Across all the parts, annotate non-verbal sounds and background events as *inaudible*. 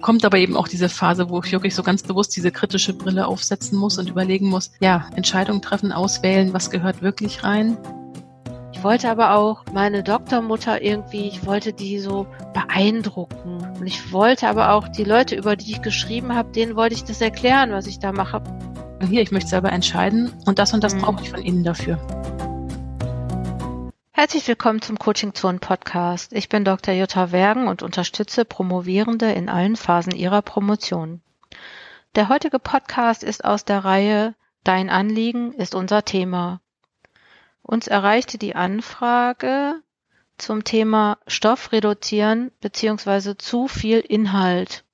kommt aber eben auch diese Phase, wo ich wirklich so ganz bewusst diese kritische Brille aufsetzen muss und überlegen muss, ja, Entscheidungen treffen, auswählen, was gehört wirklich rein. Ich wollte aber auch meine Doktormutter irgendwie, ich wollte die so beeindrucken. Und ich wollte aber auch die Leute, über die ich geschrieben habe, denen wollte ich das erklären, was ich da mache. Hier, ich möchte selber entscheiden und das und das mhm. brauche ich von Ihnen dafür. Herzlich willkommen zum Coaching Zone Podcast. Ich bin Dr. Jutta Wergen und unterstütze Promovierende in allen Phasen ihrer Promotion. Der heutige Podcast ist aus der Reihe Dein Anliegen ist unser Thema. Uns erreichte die Anfrage zum Thema Stoff reduzieren bzw. zu viel Inhalt.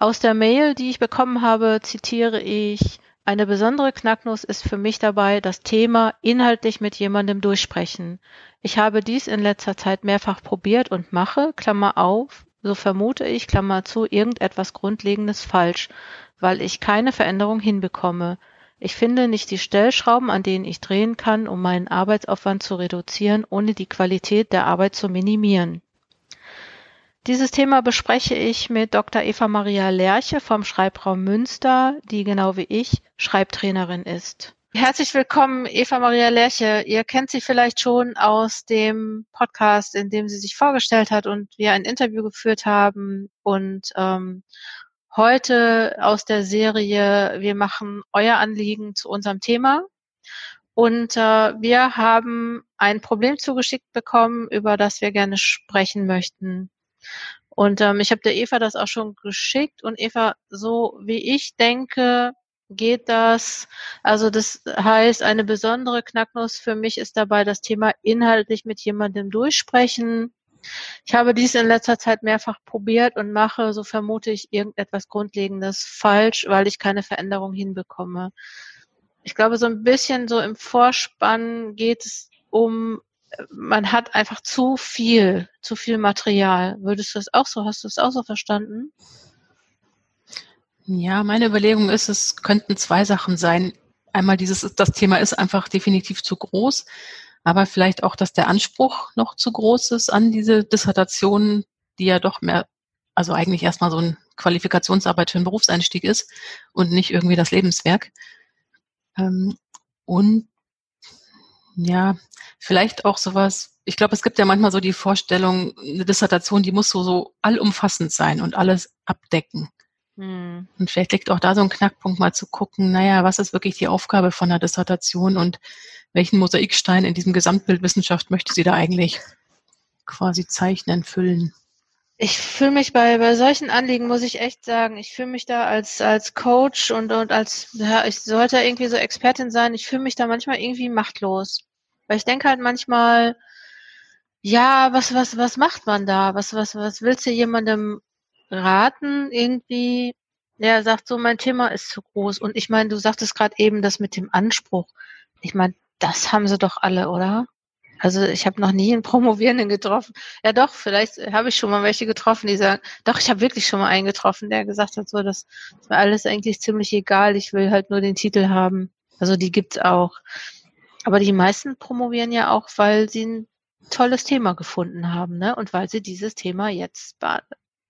Aus der Mail, die ich bekommen habe, zitiere ich eine besondere Knacknuss ist für mich dabei das Thema inhaltlich mit jemandem durchsprechen. Ich habe dies in letzter Zeit mehrfach probiert und mache, Klammer auf, so vermute ich, Klammer zu, irgendetwas Grundlegendes falsch, weil ich keine Veränderung hinbekomme. Ich finde nicht die Stellschrauben, an denen ich drehen kann, um meinen Arbeitsaufwand zu reduzieren, ohne die Qualität der Arbeit zu minimieren. Dieses Thema bespreche ich mit Dr. Eva Maria Lerche vom Schreibraum Münster, die genau wie ich Schreibtrainerin ist. Herzlich willkommen, Eva Maria Lerche. Ihr kennt sie vielleicht schon aus dem Podcast, in dem sie sich vorgestellt hat und wir ein Interview geführt haben. Und ähm, heute aus der Serie Wir machen euer Anliegen zu unserem Thema. Und äh, wir haben ein Problem zugeschickt bekommen, über das wir gerne sprechen möchten. Und ähm, ich habe der Eva das auch schon geschickt und Eva, so wie ich denke, geht das. Also das heißt, eine besondere Knacknuss für mich ist dabei das Thema inhaltlich mit jemandem durchsprechen. Ich habe dies in letzter Zeit mehrfach probiert und mache, so vermute ich, irgendetwas Grundlegendes falsch, weil ich keine Veränderung hinbekomme. Ich glaube, so ein bisschen so im Vorspann geht es um man hat einfach zu viel, zu viel Material. Würdest du das auch so, hast du das auch so verstanden? Ja, meine Überlegung ist, es könnten zwei Sachen sein. Einmal dieses, das Thema ist einfach definitiv zu groß, aber vielleicht auch, dass der Anspruch noch zu groß ist an diese Dissertation, die ja doch mehr, also eigentlich erstmal so eine Qualifikationsarbeit für einen Berufseinstieg ist und nicht irgendwie das Lebenswerk. Ähm, und ja, vielleicht auch sowas. Ich glaube, es gibt ja manchmal so die Vorstellung, eine Dissertation, die muss so, so allumfassend sein und alles abdecken. Hm. Und vielleicht liegt auch da so ein Knackpunkt, mal zu gucken, naja, was ist wirklich die Aufgabe von einer Dissertation und welchen Mosaikstein in diesem Gesamtbild Wissenschaft möchte sie da eigentlich quasi zeichnen, füllen? Ich fühle mich bei, bei solchen Anliegen, muss ich echt sagen, ich fühle mich da als, als Coach und, und als, ja, ich sollte irgendwie so Expertin sein, ich fühle mich da manchmal irgendwie machtlos. Weil ich denke halt manchmal, ja, was, was, was macht man da? Was, was, was willst du jemandem raten? Irgendwie, der sagt so, mein Thema ist zu groß. Und ich meine, du sagtest gerade eben das mit dem Anspruch. Ich meine, das haben sie doch alle, oder? Also ich habe noch nie einen Promovierenden getroffen. Ja doch, vielleicht habe ich schon mal welche getroffen, die sagen, doch, ich habe wirklich schon mal einen getroffen, der gesagt hat, so, das ist mir alles eigentlich ziemlich egal, ich will halt nur den Titel haben. Also die gibt's auch. Aber die meisten promovieren ja auch, weil sie ein tolles Thema gefunden haben, ne? Und weil sie dieses Thema jetzt be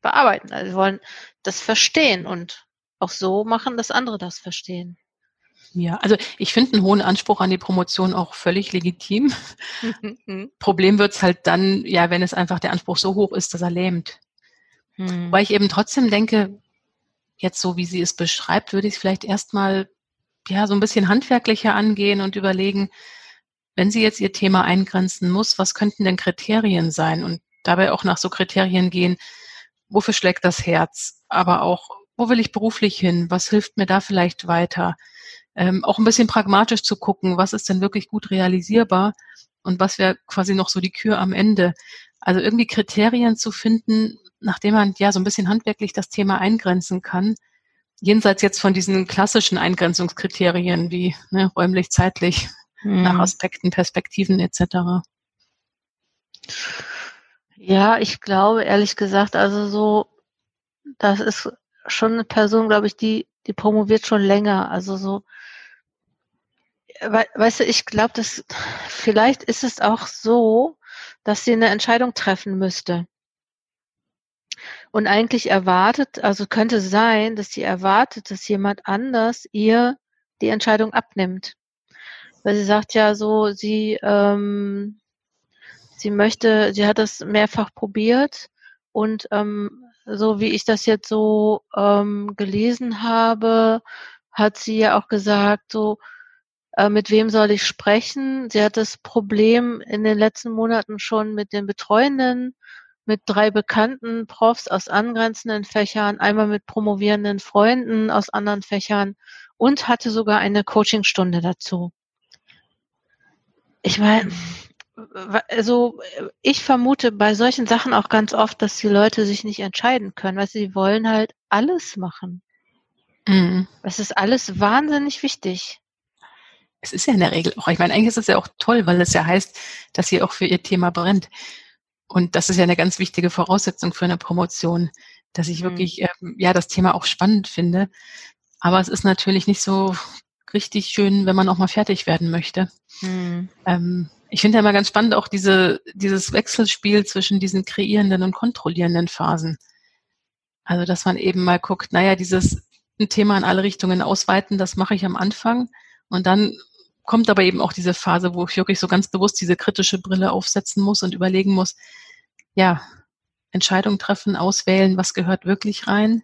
bearbeiten. Also sie wollen das verstehen und auch so machen, dass andere das verstehen. Ja, also ich finde einen hohen Anspruch an die Promotion auch völlig legitim. Problem wird's halt dann, ja, wenn es einfach der Anspruch so hoch ist, dass er lähmt. Mhm. Weil ich eben trotzdem denke, jetzt so wie sie es beschreibt, würde ich es vielleicht erstmal ja, so ein bisschen handwerklicher angehen und überlegen, wenn sie jetzt ihr Thema eingrenzen muss, was könnten denn Kriterien sein? Und dabei auch nach so Kriterien gehen, wofür schlägt das Herz? Aber auch, wo will ich beruflich hin? Was hilft mir da vielleicht weiter? Ähm, auch ein bisschen pragmatisch zu gucken, was ist denn wirklich gut realisierbar und was wäre quasi noch so die Kür am Ende. Also irgendwie Kriterien zu finden, nachdem man ja so ein bisschen handwerklich das Thema eingrenzen kann, jenseits jetzt von diesen klassischen Eingrenzungskriterien wie ne, räumlich, zeitlich, hm. nach Aspekten, Perspektiven etc. Ja, ich glaube ehrlich gesagt, also so, das ist schon eine Person, glaube ich, die, die promoviert schon länger. Also so, weißt du, ich glaube, dass vielleicht ist es auch so, dass sie eine Entscheidung treffen müsste. Und eigentlich erwartet, also könnte sein, dass sie erwartet, dass jemand anders ihr die Entscheidung abnimmt. Weil sie sagt ja so, sie, ähm, sie möchte, sie hat das mehrfach probiert und ähm, so wie ich das jetzt so ähm, gelesen habe, hat sie ja auch gesagt, so äh, mit wem soll ich sprechen? Sie hat das Problem in den letzten Monaten schon mit den Betreuenden, mit drei bekannten Profs aus angrenzenden Fächern, einmal mit promovierenden Freunden aus anderen Fächern und hatte sogar eine Coachingstunde dazu. Ich meine, also ich vermute bei solchen Sachen auch ganz oft, dass die Leute sich nicht entscheiden können, weil sie wollen halt alles machen. Mhm. Das ist alles wahnsinnig wichtig. Es ist ja in der Regel auch, ich meine, eigentlich ist es ja auch toll, weil es ja heißt, dass sie auch für ihr Thema brennt. Und das ist ja eine ganz wichtige Voraussetzung für eine Promotion, dass ich mhm. wirklich, ähm, ja, das Thema auch spannend finde. Aber es ist natürlich nicht so richtig schön, wenn man auch mal fertig werden möchte. Mhm. Ähm, ich finde ja immer ganz spannend auch diese, dieses Wechselspiel zwischen diesen kreierenden und kontrollierenden Phasen. Also, dass man eben mal guckt, naja, dieses Thema in alle Richtungen ausweiten, das mache ich am Anfang. Und dann kommt aber eben auch diese Phase, wo ich wirklich so ganz bewusst diese kritische Brille aufsetzen muss und überlegen muss, ja, Entscheidung treffen, auswählen, was gehört wirklich rein.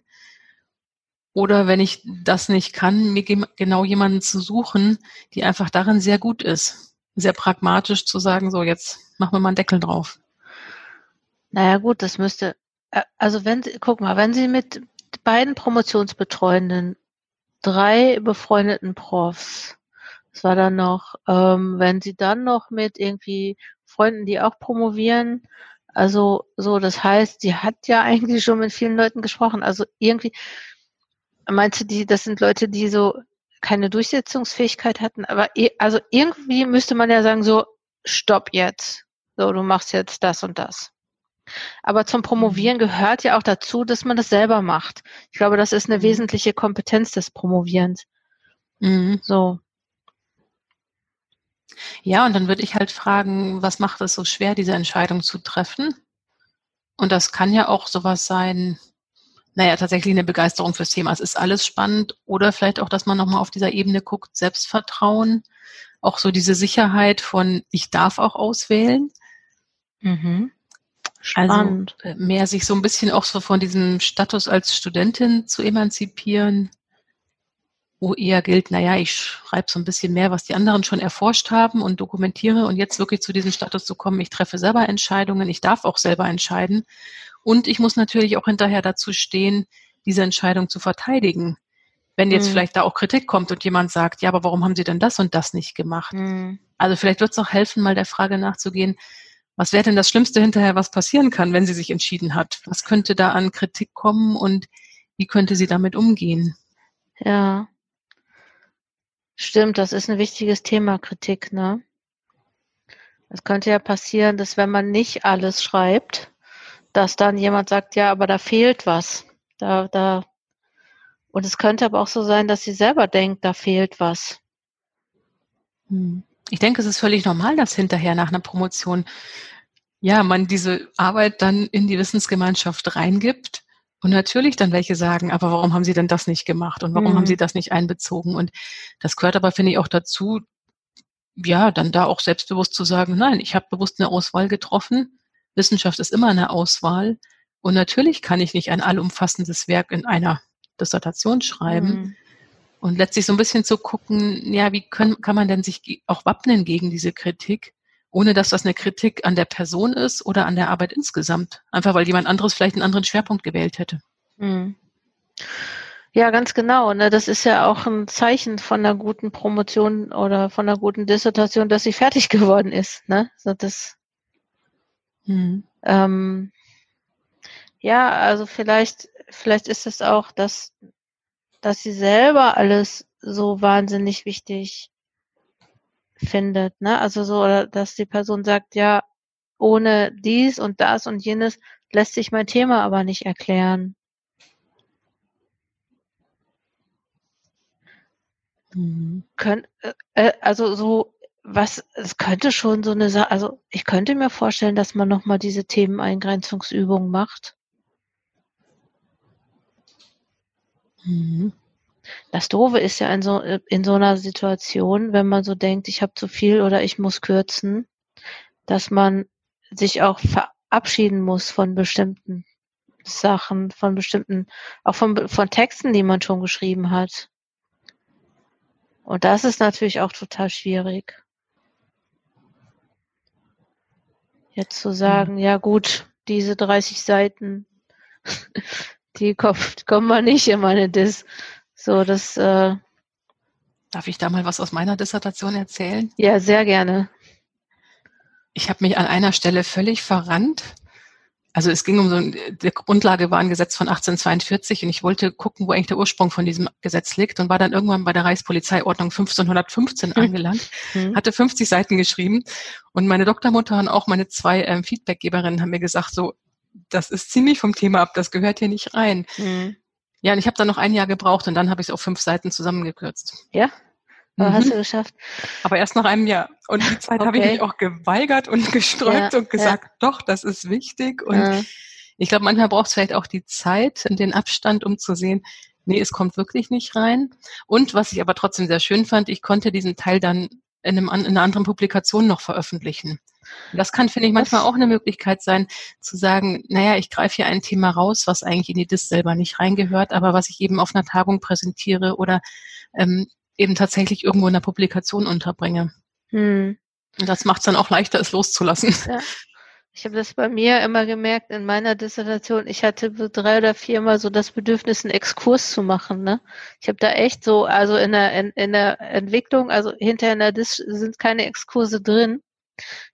Oder wenn ich das nicht kann, mir genau jemanden zu suchen, die einfach darin sehr gut ist. Sehr pragmatisch zu sagen, so jetzt machen wir mal einen Deckel drauf. Naja gut, das müsste, äh, also wenn Sie, guck mal, wenn Sie mit beiden Promotionsbetreuenden, drei befreundeten Profs, das war dann noch, ähm, wenn Sie dann noch mit irgendwie Freunden, die auch promovieren, also so, das heißt, sie hat ja *laughs* eigentlich schon mit vielen Leuten gesprochen. Also irgendwie, meinst du, die, das sind Leute, die so keine Durchsetzungsfähigkeit hatten, aber also irgendwie müsste man ja sagen, so, stopp jetzt. So, du machst jetzt das und das. Aber zum Promovieren mhm. gehört ja auch dazu, dass man das selber macht. Ich glaube, das ist eine mhm. wesentliche Kompetenz des Promovierens. Mhm. So. Ja, und dann würde ich halt fragen, was macht es so schwer, diese Entscheidung zu treffen? Und das kann ja auch sowas sein, naja, tatsächlich eine Begeisterung fürs Thema. Es ist alles spannend. Oder vielleicht auch, dass man nochmal auf dieser Ebene guckt, Selbstvertrauen, auch so diese Sicherheit von, ich darf auch auswählen. Mhm. Also, spannend. Also mehr sich so ein bisschen auch so von diesem Status als Studentin zu emanzipieren wo eher gilt, naja, ich schreibe so ein bisschen mehr, was die anderen schon erforscht haben und dokumentiere und jetzt wirklich zu diesem Status zu kommen, ich treffe selber Entscheidungen, ich darf auch selber entscheiden und ich muss natürlich auch hinterher dazu stehen, diese Entscheidung zu verteidigen. Wenn jetzt mhm. vielleicht da auch Kritik kommt und jemand sagt, ja, aber warum haben Sie denn das und das nicht gemacht? Mhm. Also vielleicht wird es auch helfen, mal der Frage nachzugehen, was wäre denn das Schlimmste hinterher, was passieren kann, wenn sie sich entschieden hat? Was könnte da an Kritik kommen und wie könnte sie damit umgehen? Ja, Stimmt, das ist ein wichtiges Thema, Kritik, ne? Es könnte ja passieren, dass wenn man nicht alles schreibt, dass dann jemand sagt, ja, aber da fehlt was. Da, da. Und es könnte aber auch so sein, dass sie selber denkt, da fehlt was. Hm. Ich denke, es ist völlig normal, dass hinterher nach einer Promotion, ja, man diese Arbeit dann in die Wissensgemeinschaft reingibt und natürlich dann welche sagen, aber warum haben Sie denn das nicht gemacht und warum mhm. haben Sie das nicht einbezogen? Und das gehört aber, finde ich, auch dazu, ja, dann da auch selbstbewusst zu sagen, nein, ich habe bewusst eine Auswahl getroffen. Wissenschaft ist immer eine Auswahl. Und natürlich kann ich nicht ein allumfassendes Werk in einer Dissertation schreiben. Mhm. Und letztlich so ein bisschen zu gucken, ja, wie können, kann man denn sich auch wappnen gegen diese Kritik? Ohne dass das eine Kritik an der Person ist oder an der Arbeit insgesamt. Einfach weil jemand anderes vielleicht einen anderen Schwerpunkt gewählt hätte. Mhm. Ja, ganz genau. Ne? Das ist ja auch ein Zeichen von einer guten Promotion oder von einer guten Dissertation, dass sie fertig *laughs* geworden ist. Ne? So das, mhm. ähm, ja, also vielleicht, vielleicht ist es auch, dass, dass sie selber alles so wahnsinnig wichtig findet, ne? Also so, dass die Person sagt, ja, ohne dies und das und jenes lässt sich mein Thema aber nicht erklären. Mhm. Könnt, äh, äh, also so, was, es könnte schon so eine Sache, also ich könnte mir vorstellen, dass man nochmal diese Themeneingrenzungsübung macht. Mhm. Das Doofe ist ja in so, in so einer Situation, wenn man so denkt, ich habe zu viel oder ich muss kürzen, dass man sich auch verabschieden muss von bestimmten Sachen, von bestimmten, auch von, von Texten, die man schon geschrieben hat. Und das ist natürlich auch total schwierig. Jetzt zu sagen, ja gut, diese 30 Seiten, *laughs* die kommt, kommen wir nicht in meine Dis. So, das. Äh, Darf ich da mal was aus meiner Dissertation erzählen? Ja, sehr gerne. Ich habe mich an einer Stelle völlig verrannt. Also es ging um so, ein, die Grundlage war ein Gesetz von 1842 und ich wollte gucken, wo eigentlich der Ursprung von diesem Gesetz liegt und war dann irgendwann bei der Reichspolizeiordnung 1515 hm. angelangt, mhm. hatte 50 Seiten geschrieben und meine Doktormutter und auch meine zwei ähm, Feedbackgeberinnen haben mir gesagt, so, das ist ziemlich vom Thema ab, das gehört hier nicht rein. Mhm. Ja, und ich habe dann noch ein Jahr gebraucht und dann habe ich es auf fünf Seiten zusammengekürzt. Ja? Aber mhm. hast du geschafft. Aber erst nach einem Jahr. Und die Zeit okay. habe ich mich auch geweigert und *laughs* gesträubt ja, und gesagt, ja. doch, das ist wichtig. Und ja. ich glaube, manchmal braucht es vielleicht auch die Zeit und den Abstand, um zu sehen, nee, es kommt wirklich nicht rein. Und was ich aber trotzdem sehr schön fand, ich konnte diesen Teil dann in, einem, in einer anderen Publikation noch veröffentlichen. Das kann, finde ich, manchmal auch eine Möglichkeit sein, zu sagen, naja, ich greife hier ein Thema raus, was eigentlich in die DIS selber nicht reingehört, aber was ich eben auf einer Tagung präsentiere oder ähm, eben tatsächlich irgendwo in der Publikation unterbringe. Hm. Und das macht es dann auch leichter, es loszulassen. Ja. Ich habe das bei mir immer gemerkt in meiner Dissertation. Ich hatte drei oder viermal so das Bedürfnis, einen Exkurs zu machen. Ne? Ich habe da echt so, also in der, in, in der Entwicklung, also hinter in der Dis sind keine Exkurse drin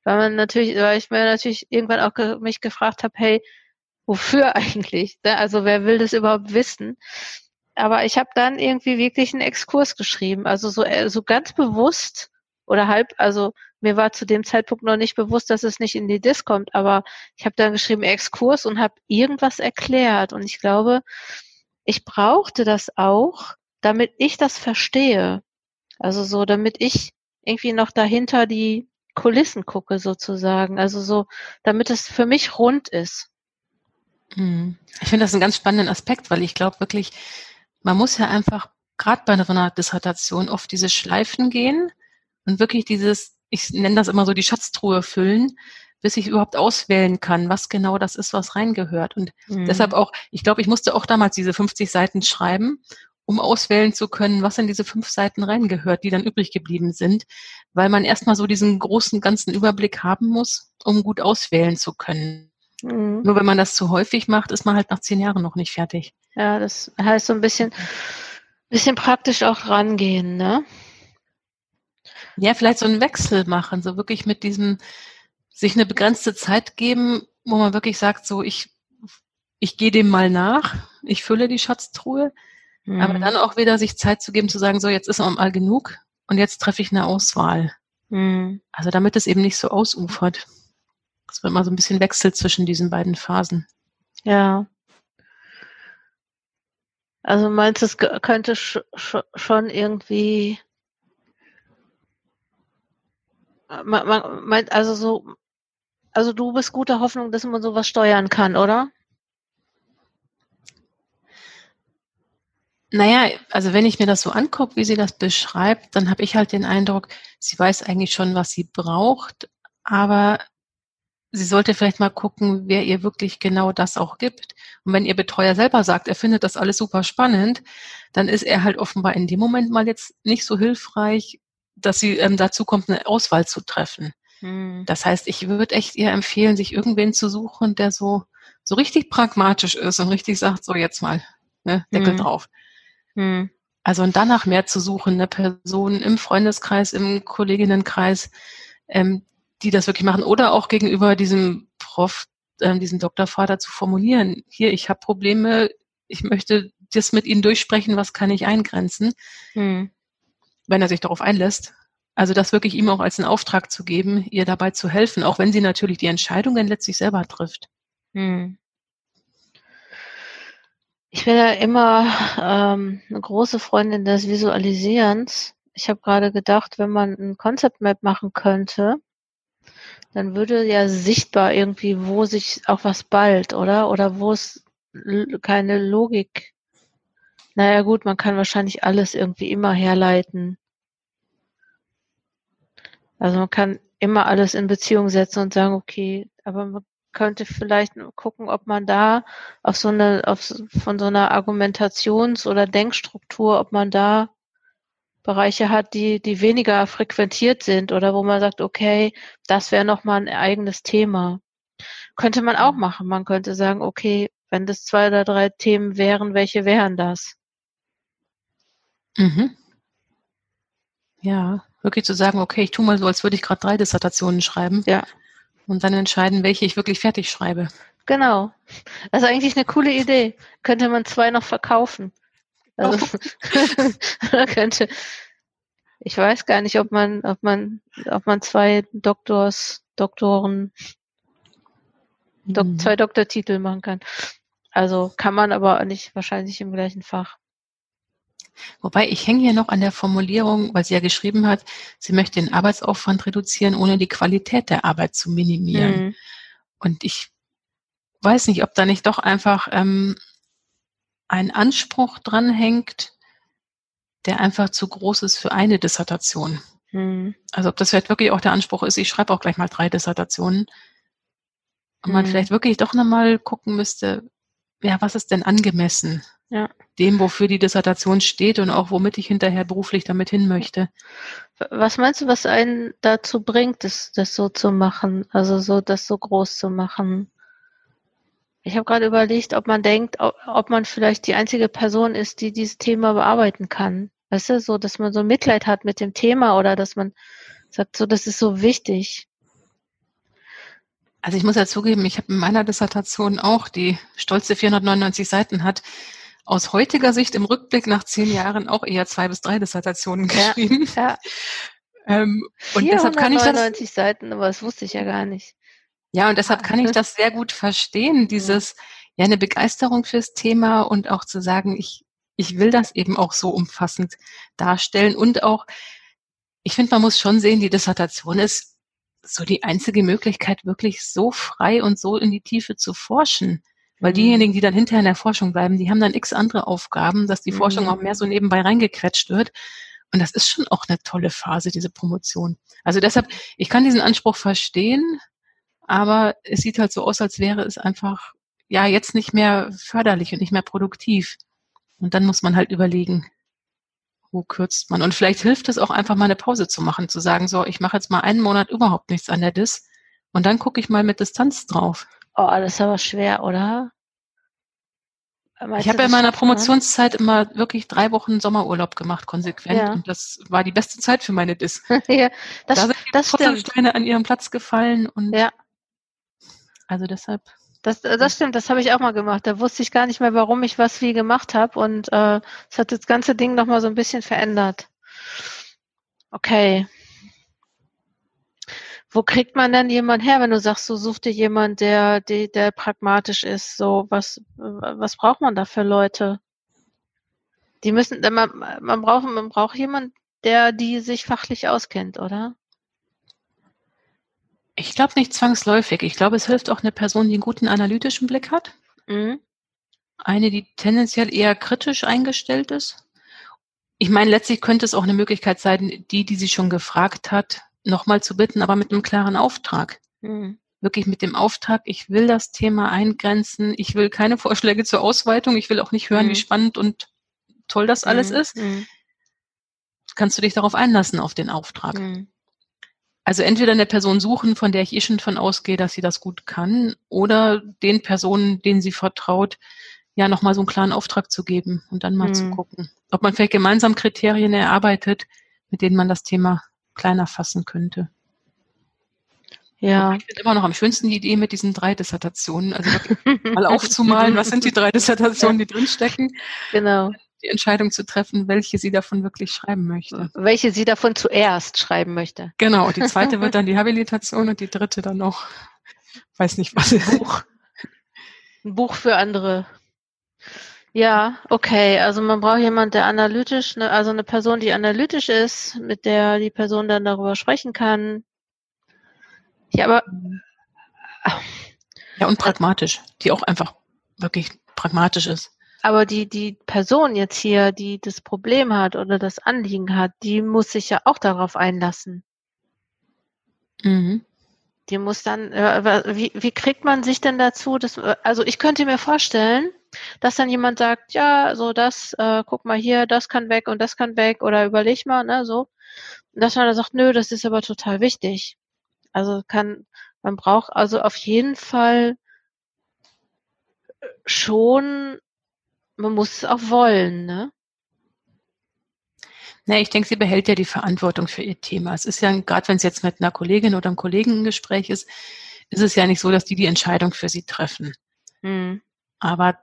weil man natürlich, weil ich mir natürlich irgendwann auch ge mich gefragt habe, hey, wofür *laughs* eigentlich? Ne? Also wer will das überhaupt wissen? Aber ich habe dann irgendwie wirklich einen Exkurs geschrieben, also so, äh, so ganz bewusst oder halb, also mir war zu dem Zeitpunkt noch nicht bewusst, dass es nicht in die Dis kommt, aber ich habe dann geschrieben Exkurs und habe irgendwas erklärt und ich glaube, ich brauchte das auch, damit ich das verstehe. Also so, damit ich irgendwie noch dahinter die Kulissen gucke sozusagen. Also so, damit es für mich rund ist. Hm. Ich finde das einen ganz spannenden Aspekt, weil ich glaube wirklich, man muss ja einfach gerade bei einer Dissertation oft diese Schleifen gehen und wirklich dieses, ich nenne das immer so die Schatztruhe füllen, bis ich überhaupt auswählen kann, was genau das ist, was reingehört. Und mhm. deshalb auch, ich glaube, ich musste auch damals diese 50 Seiten schreiben, um auswählen zu können, was in diese fünf Seiten reingehört, die dann übrig geblieben sind, weil man erstmal so diesen großen ganzen Überblick haben muss, um gut auswählen zu können. Mhm. Nur wenn man das zu häufig macht, ist man halt nach zehn Jahren noch nicht fertig. Ja, das heißt so ein bisschen, bisschen praktisch auch rangehen, ne? Ja, vielleicht so einen Wechsel machen, so wirklich mit diesem, sich eine begrenzte Zeit geben, wo man wirklich sagt, so ich, ich gehe dem mal nach, ich fülle die Schatztruhe, Mhm. Aber dann auch wieder sich Zeit zu geben, zu sagen, so jetzt ist mal genug und jetzt treffe ich eine Auswahl. Mhm. Also damit es eben nicht so ausufert. Es wird mal so ein bisschen wechselt zwischen diesen beiden Phasen. Ja. Also meinst du, es könnte sch schon irgendwie man, man, meint also so, also du bist guter Hoffnung, dass man sowas steuern kann, oder? Naja, also wenn ich mir das so angucke, wie sie das beschreibt, dann habe ich halt den Eindruck, sie weiß eigentlich schon, was sie braucht, aber sie sollte vielleicht mal gucken, wer ihr wirklich genau das auch gibt. Und wenn ihr Betreuer selber sagt, er findet das alles super spannend, dann ist er halt offenbar in dem Moment mal jetzt nicht so hilfreich, dass sie ähm, dazu kommt, eine Auswahl zu treffen. Hm. Das heißt, ich würde echt ihr empfehlen, sich irgendwen zu suchen, der so, so richtig pragmatisch ist und richtig sagt, so jetzt mal, ne, Deckel hm. drauf. Hm. Also und danach mehr zu suchen, eine Person im Freundeskreis, im Kolleginnenkreis, ähm, die das wirklich machen oder auch gegenüber diesem Prof, ähm, diesem Doktorvater zu formulieren. Hier, ich habe Probleme, ich möchte das mit Ihnen durchsprechen, was kann ich eingrenzen, hm. wenn er sich darauf einlässt. Also das wirklich ihm auch als einen Auftrag zu geben, ihr dabei zu helfen, auch wenn sie natürlich die Entscheidungen letztlich selber trifft. Hm. Ich bin ja immer ähm, eine große Freundin des Visualisierens. Ich habe gerade gedacht, wenn man ein Concept Map machen könnte, dann würde ja sichtbar irgendwie, wo sich auch was ballt, oder? Oder wo es keine Logik Naja gut, man kann wahrscheinlich alles irgendwie immer herleiten. Also man kann immer alles in Beziehung setzen und sagen, okay, aber man könnte vielleicht gucken, ob man da auf so eine, auf, von so einer Argumentations- oder Denkstruktur, ob man da Bereiche hat, die, die weniger frequentiert sind oder wo man sagt, okay, das wäre nochmal ein eigenes Thema. Könnte man auch mhm. machen. Man könnte sagen, okay, wenn das zwei oder drei Themen wären, welche wären das? Mhm. Ja, wirklich zu sagen, okay, ich tue mal so, als würde ich gerade drei Dissertationen schreiben. Ja. Und dann entscheiden, welche ich wirklich fertig schreibe. Genau. Das ist eigentlich eine coole Idee. Könnte man zwei noch verkaufen. Also oh. *laughs* könnte. Ich weiß gar nicht, ob man, ob man, ob man zwei Doktors, Doktoren, Dok mhm. zwei Doktortitel machen kann. Also kann man aber nicht wahrscheinlich im gleichen Fach. Wobei ich hänge hier noch an der Formulierung, weil sie ja geschrieben hat, sie möchte den Arbeitsaufwand reduzieren, ohne die Qualität der Arbeit zu minimieren. Mhm. Und ich weiß nicht, ob da nicht doch einfach ähm, ein Anspruch dranhängt, der einfach zu groß ist für eine Dissertation. Mhm. Also ob das vielleicht wirklich auch der Anspruch ist, ich schreibe auch gleich mal drei Dissertationen. Und man mhm. vielleicht wirklich doch nochmal gucken müsste, ja, was ist denn angemessen? Ja. Dem, wofür die Dissertation steht und auch womit ich hinterher beruflich damit hin möchte. Was meinst du, was einen dazu bringt, das, das so zu machen? Also so, das so groß zu machen? Ich habe gerade überlegt, ob man denkt, ob man vielleicht die einzige Person ist, die dieses Thema bearbeiten kann. Weißt du, so, dass man so Mitleid hat mit dem Thema oder dass man sagt, so, das ist so wichtig. Also ich muss ja zugeben, ich habe in meiner Dissertation auch, die stolze 499 Seiten hat, aus heutiger Sicht im Rückblick nach zehn Jahren auch eher zwei bis drei Dissertationen geschrieben. Ja, ja. Ähm, und deshalb kann ich das. Seiten, aber das wusste ich ja gar nicht. Ja, und deshalb kann ich das sehr gut verstehen, dieses, ja, eine Begeisterung fürs Thema und auch zu sagen, ich, ich will das eben auch so umfassend darstellen und auch, ich finde, man muss schon sehen, die Dissertation ist so die einzige Möglichkeit, wirklich so frei und so in die Tiefe zu forschen. Weil mhm. diejenigen, die dann hinterher in der Forschung bleiben, die haben dann x andere Aufgaben, dass die mhm. Forschung auch mehr so nebenbei reingequetscht wird. Und das ist schon auch eine tolle Phase, diese Promotion. Also deshalb, ich kann diesen Anspruch verstehen, aber es sieht halt so aus, als wäre es einfach, ja, jetzt nicht mehr förderlich und nicht mehr produktiv. Und dann muss man halt überlegen, wo kürzt man? Und vielleicht hilft es auch einfach mal eine Pause zu machen, zu sagen, so, ich mache jetzt mal einen Monat überhaupt nichts an der Dis und dann gucke ich mal mit Distanz drauf. Oh, das ist aber schwer, oder? Meinst ich habe ja in meiner Promotionszeit immer wirklich drei Wochen Sommerurlaub gemacht, konsequent. Ja. Und das war die beste Zeit für meine Dis. *laughs* ja, das, da sind die das Steine an ihren Platz gefallen und ja. also deshalb. Das, äh, das stimmt, das habe ich auch mal gemacht. Da wusste ich gar nicht mehr, warum ich was wie gemacht habe und äh, es hat das ganze Ding nochmal so ein bisschen verändert. Okay. Wo kriegt man denn jemand her, wenn du sagst, du suchst dir jemand, der, der, der pragmatisch ist? So, was, was braucht man da für Leute? Die müssen, man, man braucht, man braucht jemand, der die sich fachlich auskennt, oder? Ich glaube nicht zwangsläufig. Ich glaube, es hilft auch eine Person, die einen guten analytischen Blick hat. Mhm. Eine, die tendenziell eher kritisch eingestellt ist. Ich meine, letztlich könnte es auch eine Möglichkeit sein, die, die sie schon gefragt hat, nochmal zu bitten, aber mit einem klaren Auftrag. Mhm. Wirklich mit dem Auftrag, ich will das Thema eingrenzen, ich will keine *laughs* Vorschläge zur Ausweitung, ich will auch nicht hören, mhm. wie spannend und toll das alles mhm. ist. Mhm. Kannst du dich darauf einlassen, auf den Auftrag? Mhm. Also entweder eine Person suchen, von der ich eh schon von ausgehe, dass sie das gut kann, oder den Personen, denen sie vertraut, ja nochmal so einen klaren Auftrag zu geben und dann mal hm. zu gucken, ob man vielleicht gemeinsam Kriterien erarbeitet, mit denen man das Thema kleiner fassen könnte. Ja. ich finde immer noch am schönsten die Idee mit diesen drei Dissertationen, also mal *laughs* aufzumalen, was sind die drei Dissertationen, die drinstecken. Genau die Entscheidung zu treffen, welche sie davon wirklich schreiben möchte. Welche sie davon zuerst schreiben möchte. Genau, die zweite wird *laughs* dann die Habilitation und die dritte dann noch, weiß nicht was, Buch. Ein Buch für andere. Ja, okay. Also man braucht jemand, der analytisch, ne, also eine Person, die analytisch ist, mit der die Person dann darüber sprechen kann. Ja, aber ja und pragmatisch, die auch einfach wirklich pragmatisch ist. aber die, die Person jetzt hier, die das Problem hat oder das Anliegen hat, die muss sich ja auch darauf einlassen. Mhm. Die muss dann, äh, wie, wie kriegt man sich denn dazu? Dass, also ich könnte mir vorstellen, dass dann jemand sagt, ja, so das, äh, guck mal hier, das kann weg und das kann weg oder überleg mal, ne, so. Und dass man dann sagt, nö, das ist aber total wichtig. Also kann, man braucht also auf jeden Fall schon, man muss es auch wollen, ne? Na, ich denke, sie behält ja die Verantwortung für ihr Thema. Es ist ja, gerade wenn es jetzt mit einer Kollegin oder einem Kollegen ein Gespräch ist, ist es ja nicht so, dass die die Entscheidung für sie treffen. Hm. Aber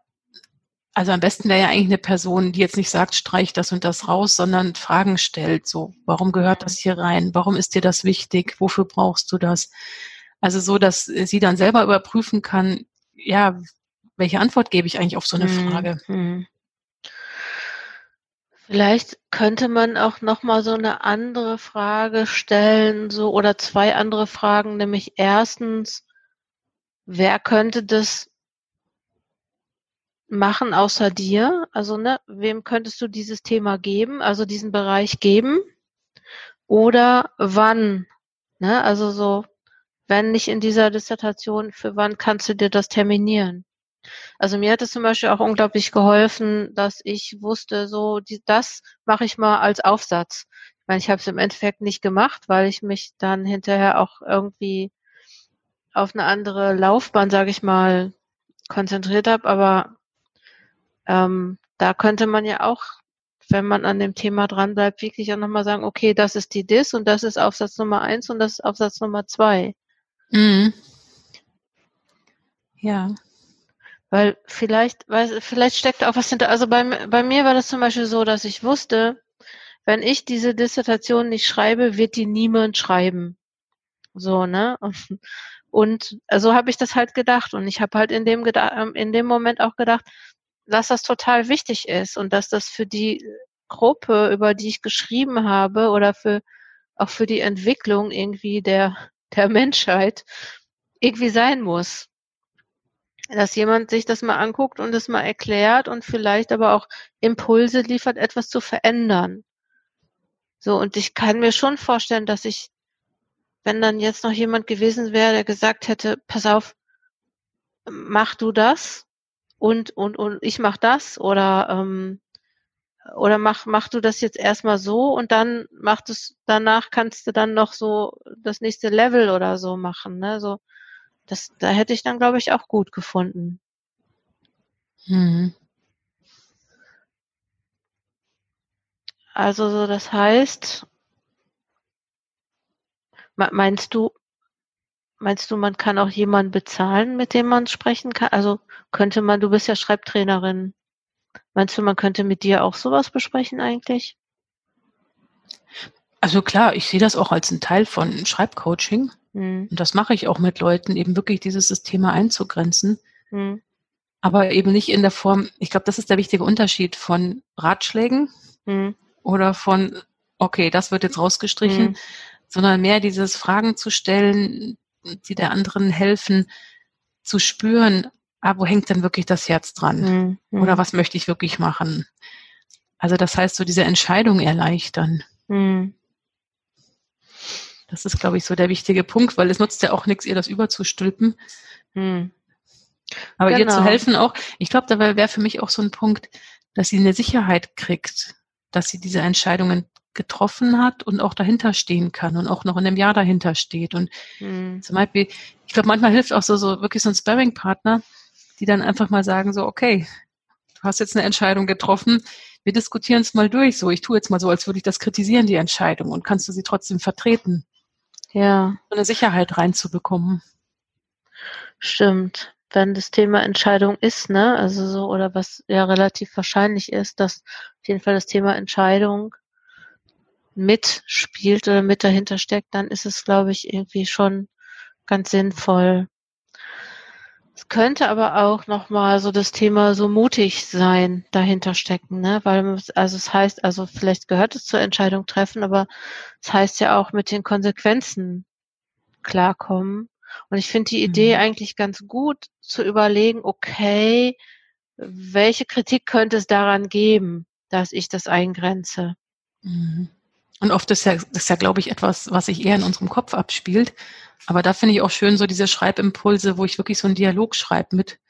also am besten wäre ja eigentlich eine Person, die jetzt nicht sagt, streich das und das raus, sondern Fragen stellt. So, warum gehört das hier rein? Warum ist dir das wichtig? Wofür brauchst du das? Also so, dass sie dann selber überprüfen kann, ja, welche Antwort gebe ich eigentlich auf so eine hm, Frage? Hm. Vielleicht könnte man auch noch mal so eine andere Frage stellen, so oder zwei andere Fragen, nämlich erstens, wer könnte das machen außer dir? Also, ne, wem könntest du dieses Thema geben, also diesen Bereich geben? Oder wann? Ne, also so, wenn nicht in dieser Dissertation, für wann kannst du dir das terminieren? Also mir hat es zum Beispiel auch unglaublich geholfen, dass ich wusste, so die, das mache ich mal als Aufsatz. Ich meine, ich habe es im Endeffekt nicht gemacht, weil ich mich dann hinterher auch irgendwie auf eine andere Laufbahn, sage ich mal, konzentriert habe. Aber ähm, da könnte man ja auch, wenn man an dem Thema dran bleibt, wirklich auch nochmal sagen, okay, das ist die Dis und das ist Aufsatz Nummer eins und das ist Aufsatz Nummer zwei. Mhm. Ja. Weil vielleicht, weil, vielleicht steckt auch was hinter. Also bei, bei mir war das zum Beispiel so, dass ich wusste, wenn ich diese Dissertation nicht schreibe, wird die niemand schreiben. So, ne? Und, so habe ich das halt gedacht. Und ich habe halt in dem, ähm, in dem Moment auch gedacht, dass das total wichtig ist und dass das für die Gruppe, über die ich geschrieben habe, oder für auch für die Entwicklung irgendwie der, der Menschheit irgendwie sein muss dass jemand sich das mal anguckt und es mal erklärt und vielleicht aber auch Impulse liefert, etwas zu verändern. So, und ich kann mir schon vorstellen, dass ich, wenn dann jetzt noch jemand gewesen wäre, der gesagt hätte, pass auf, mach du das und, und, und ich mach das oder, ähm, oder mach, mach du das jetzt erstmal so und dann mach es, danach kannst du dann noch so das nächste Level oder so machen, ne, so das, da hätte ich dann, glaube ich, auch gut gefunden. Mhm. Also so, das heißt, meinst du, meinst du, man kann auch jemanden bezahlen, mit dem man sprechen kann? Also könnte man, du bist ja Schreibtrainerin. Meinst du, man könnte mit dir auch sowas besprechen eigentlich? Also klar, ich sehe das auch als ein Teil von Schreibcoaching. Mhm. Und das mache ich auch mit Leuten, eben wirklich dieses System einzugrenzen. Mhm. Aber eben nicht in der Form, ich glaube, das ist der wichtige Unterschied von Ratschlägen mhm. oder von, okay, das wird jetzt rausgestrichen, mhm. sondern mehr dieses Fragen zu stellen, die der anderen helfen, zu spüren, ah, wo hängt denn wirklich das Herz dran? Mhm. Oder was möchte ich wirklich machen? Also das heißt, so diese Entscheidung erleichtern. Mhm. Das ist, glaube ich, so der wichtige Punkt, weil es nutzt ja auch nichts, ihr das überzustülpen. Hm. Aber genau. ihr zu genau. helfen auch, ich glaube, dabei wäre für mich auch so ein Punkt, dass sie eine Sicherheit kriegt, dass sie diese Entscheidungen getroffen hat und auch dahinter stehen kann und auch noch in einem Jahr dahinter steht. Und hm. zum Beispiel, ich glaube, manchmal hilft auch so, so wirklich so ein Sparring-Partner, die dann einfach mal sagen, so, okay, du hast jetzt eine Entscheidung getroffen, wir diskutieren es mal durch, so, ich tue jetzt mal so, als würde ich das kritisieren, die Entscheidung, und kannst du sie trotzdem vertreten? Ja. So eine Sicherheit reinzubekommen. Stimmt. Wenn das Thema Entscheidung ist, ne, also so, oder was ja relativ wahrscheinlich ist, dass auf jeden Fall das Thema Entscheidung mitspielt oder mit dahinter steckt, dann ist es, glaube ich, irgendwie schon ganz sinnvoll, es könnte aber auch nochmal so das Thema so mutig sein dahinter stecken, ne? Weil also es heißt, also vielleicht gehört es zur Entscheidung treffen, aber es heißt ja auch mit den Konsequenzen klarkommen. Und ich finde die Idee mhm. eigentlich ganz gut zu überlegen, okay, welche Kritik könnte es daran geben, dass ich das eingrenze? Mhm. Und oft ist ja, das ist ja, glaube ich, etwas, was sich eher in unserem Kopf abspielt. Aber da finde ich auch schön so diese Schreibimpulse, wo ich wirklich so einen Dialog schreibe mit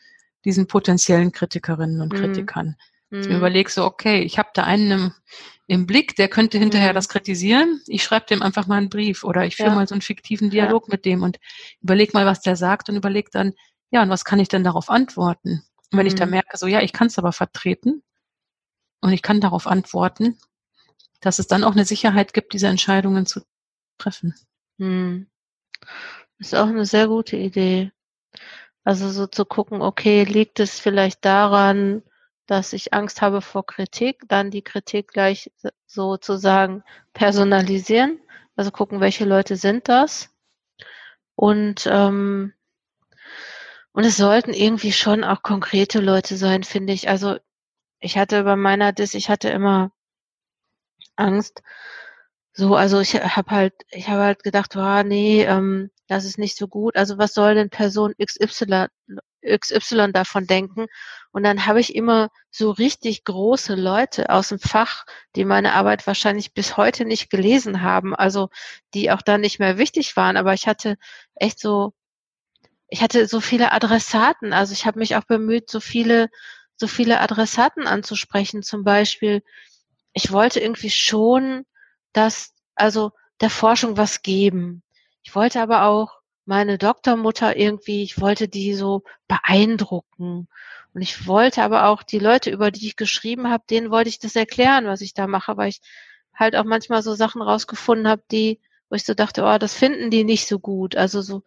diesen potenziellen Kritikerinnen und mhm. Kritikern. Mhm. Ich mir überlege so, okay, ich habe da einen im, im, Blick, der könnte hinterher mhm. das kritisieren. Ich schreibe dem einfach mal einen Brief oder ich führe ja. mal so einen fiktiven Dialog ja. mit dem und überlege mal, was der sagt und überlege dann, ja, und was kann ich denn darauf antworten? Und wenn ich da mhm. merke, so, ja, ich kann es aber vertreten und ich kann darauf antworten, dass es dann auch eine Sicherheit gibt, diese Entscheidungen zu treffen. Hm. Ist auch eine sehr gute Idee. Also so zu gucken, okay, liegt es vielleicht daran, dass ich Angst habe vor Kritik, dann die Kritik gleich sozusagen personalisieren, also gucken, welche Leute sind das und ähm, und es sollten irgendwie schon auch konkrete Leute sein, finde ich. Also ich hatte bei meiner Dis, ich hatte immer Angst. So, also ich habe halt, ich habe halt gedacht, oh, nee, ähm, das ist nicht so gut. Also was soll denn Person XY, XY davon denken? Und dann habe ich immer so richtig große Leute aus dem Fach, die meine Arbeit wahrscheinlich bis heute nicht gelesen haben, also die auch dann nicht mehr wichtig waren. Aber ich hatte echt so, ich hatte so viele Adressaten. Also ich habe mich auch bemüht, so viele, so viele Adressaten anzusprechen. Zum Beispiel, ich wollte irgendwie schon, dass also der Forschung was geben. Ich wollte aber auch meine Doktormutter irgendwie, ich wollte die so beeindrucken. Und ich wollte aber auch die Leute, über die ich geschrieben habe, denen wollte ich das erklären, was ich da mache, weil ich halt auch manchmal so Sachen rausgefunden habe, die, wo ich so dachte, oh, das finden die nicht so gut. Also so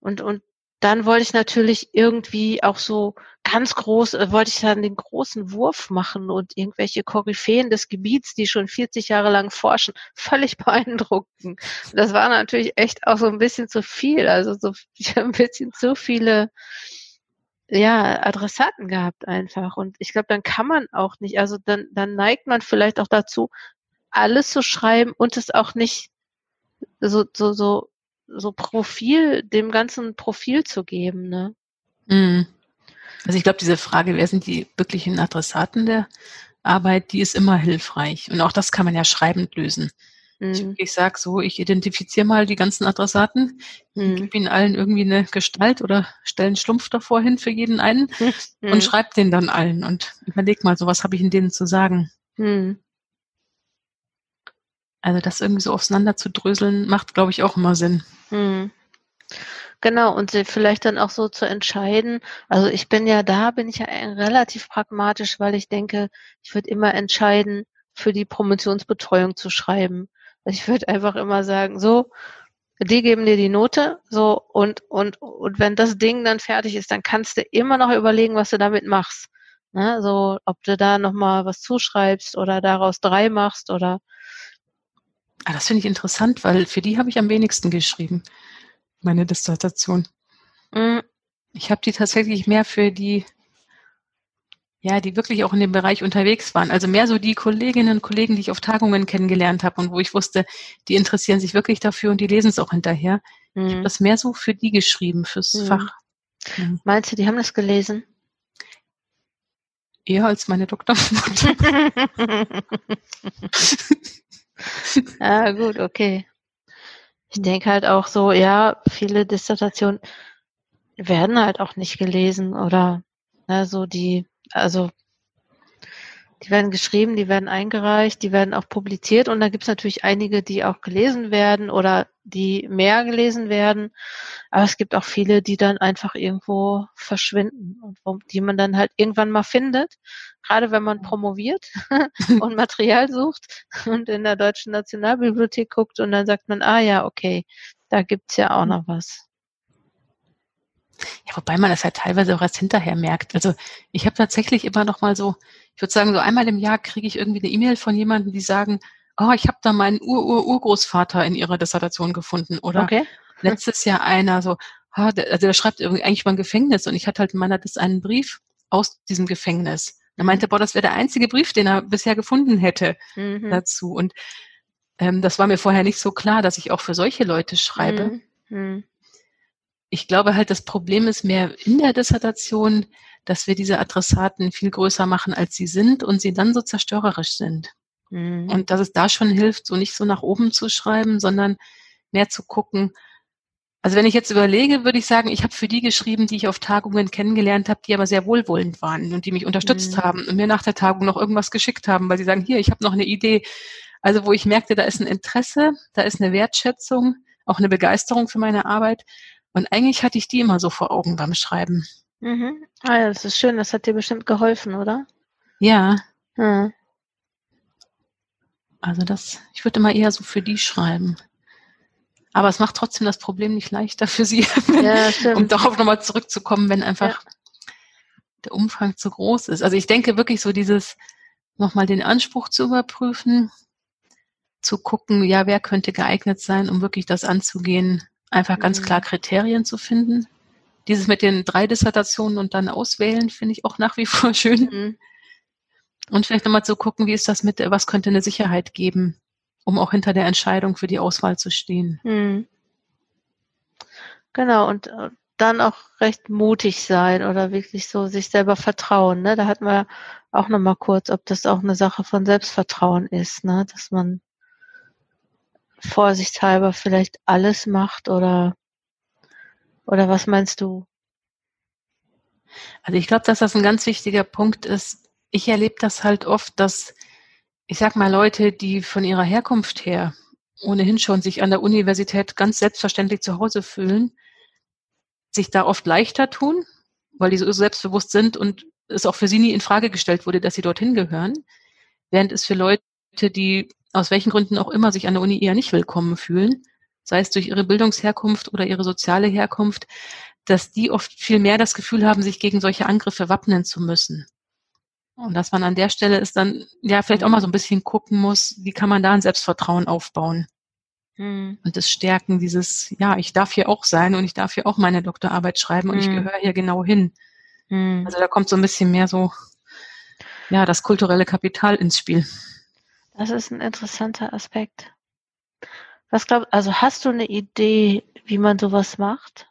und und dann wollte ich natürlich irgendwie auch so ganz groß, äh, wollte ich dann den großen Wurf machen und irgendwelche Koryphäen des Gebiets, die schon 40 Jahre lang forschen, *laughs* völlig beeindrucken. Das war natürlich echt auch so ein bisschen zu viel. Also so, *laughs* ein bisschen zu viele ja, Adressaten gehabt einfach. Und ich glaube, dann kann man auch nicht, also dann, dann neigt man vielleicht auch dazu, alles zu schreiben und es auch nicht so, so, so so Profil, dem ganzen Profil zu geben, ne? Mhm. Also ich glaube, diese Frage, wer sind die wirklichen Adressaten der Arbeit, die ist immer hilfreich. Und auch das kann man ja schreibend lösen. Mhm. Ich, ich sage so, ich identifiziere mal die ganzen Adressaten, mhm. gebe ihnen allen irgendwie eine Gestalt oder stelle einen Schlumpf davor hin für jeden einen *laughs* mhm. und schreibe den dann allen und überleg mal, so was habe ich in denen zu sagen. Mhm. Also das irgendwie so auseinander zu dröseln, macht, glaube ich, auch immer Sinn. Hm. Genau, und vielleicht dann auch so zu entscheiden. Also ich bin ja da, bin ich ja relativ pragmatisch, weil ich denke, ich würde immer entscheiden, für die Promotionsbetreuung zu schreiben. Also ich würde einfach immer sagen, so, die geben dir die Note, so, und, und, und wenn das Ding dann fertig ist, dann kannst du immer noch überlegen, was du damit machst. Ne? So, ob du da nochmal was zuschreibst oder daraus drei machst oder Ah, das finde ich interessant, weil für die habe ich am wenigsten geschrieben, meine Dissertation. Mhm. Ich habe die tatsächlich mehr für die, ja, die wirklich auch in dem Bereich unterwegs waren. Also mehr so die Kolleginnen und Kollegen, die ich auf Tagungen kennengelernt habe und wo ich wusste, die interessieren sich wirklich dafür und die lesen es auch hinterher. Mhm. Ich habe das mehr so für die geschrieben, fürs mhm. Fach. Mhm. Meinst du, die haben das gelesen? Eher als meine Doktormutter. *laughs* *laughs* *laughs* ah, gut, okay. Ich denke halt auch so, ja, viele Dissertationen werden halt auch nicht gelesen oder ne, so die, also die werden geschrieben, die werden eingereicht, die werden auch publiziert und da gibt es natürlich einige, die auch gelesen werden oder die mehr gelesen werden. Aber es gibt auch viele, die dann einfach irgendwo verschwinden und die man dann halt irgendwann mal findet. Gerade wenn man promoviert *laughs* und Material sucht und in der Deutschen Nationalbibliothek guckt und dann sagt man, ah ja, okay, da gibt's ja auch noch was. Ja, wobei man das halt teilweise auch erst hinterher merkt. Also ich habe tatsächlich immer noch mal so, ich würde sagen, so einmal im Jahr kriege ich irgendwie eine E-Mail von jemandem, die sagen, oh, ich habe da meinen Ur-Ur-Urgroßvater in ihrer Dissertation gefunden. Oder okay. letztes Jahr einer so, ah, der, also der schreibt irgendwie eigentlich mal ein Gefängnis und ich hatte halt in meiner das einen Brief aus diesem Gefängnis. Er meinte, boah, das wäre der einzige Brief, den er bisher gefunden hätte mhm. dazu. Und ähm, das war mir vorher nicht so klar, dass ich auch für solche Leute schreibe. Mhm. Ich glaube halt, das Problem ist mehr in der Dissertation, dass wir diese Adressaten viel größer machen, als sie sind und sie dann so zerstörerisch sind. Mhm. Und dass es da schon hilft, so nicht so nach oben zu schreiben, sondern mehr zu gucken. Also wenn ich jetzt überlege, würde ich sagen, ich habe für die geschrieben, die ich auf Tagungen kennengelernt habe, die aber sehr wohlwollend waren und die mich unterstützt mhm. haben und mir nach der Tagung noch irgendwas geschickt haben, weil sie sagen, hier, ich habe noch eine Idee. Also wo ich merkte, da ist ein Interesse, da ist eine Wertschätzung, auch eine Begeisterung für meine Arbeit. Und eigentlich hatte ich die immer so vor Augen beim Schreiben. Mhm. Ah ja, das ist schön, das hat dir bestimmt geholfen, oder? Ja. Hm. Also das, ich würde mal eher so für die schreiben. Aber es macht trotzdem das Problem nicht leichter für sie, *laughs* ja, um darauf nochmal zurückzukommen, wenn einfach ja. der Umfang zu groß ist. Also ich denke wirklich so dieses, nochmal den Anspruch zu überprüfen, zu gucken, ja, wer könnte geeignet sein, um wirklich das anzugehen, einfach ganz mhm. klar Kriterien zu finden. Dieses mit den drei Dissertationen und dann auswählen, finde ich auch nach wie *laughs* vor schön. Mhm. Und vielleicht nochmal zu gucken, wie ist das mit, was könnte eine Sicherheit geben, um auch hinter der Entscheidung für die Auswahl zu stehen. Mhm. Genau, und äh, dann auch recht mutig sein oder wirklich so sich selber vertrauen. Ne? Da hatten wir auch nochmal kurz, ob das auch eine Sache von Selbstvertrauen ist, ne? dass man vorsichtshalber vielleicht alles macht oder oder was meinst du? Also ich glaube, dass das ein ganz wichtiger Punkt ist. Ich erlebe das halt oft, dass ich sag mal Leute, die von ihrer Herkunft her ohnehin schon sich an der Universität ganz selbstverständlich zu Hause fühlen, sich da oft leichter tun, weil die so selbstbewusst sind und es auch für sie nie in Frage gestellt wurde, dass sie dorthin gehören, während es für Leute, die aus welchen Gründen auch immer sich an der Uni eher nicht willkommen fühlen, sei es durch ihre Bildungsherkunft oder ihre soziale Herkunft, dass die oft viel mehr das Gefühl haben, sich gegen solche Angriffe wappnen zu müssen. Und dass man an der Stelle ist dann ja vielleicht auch mal so ein bisschen gucken muss, wie kann man da ein Selbstvertrauen aufbauen. Hm. Und das Stärken dieses, ja, ich darf hier auch sein und ich darf hier auch meine Doktorarbeit schreiben und hm. ich gehöre hier genau hin. Hm. Also da kommt so ein bisschen mehr so, ja, das kulturelle Kapital ins Spiel. Das ist ein interessanter Aspekt. Was glaubst also hast du eine Idee, wie man sowas macht?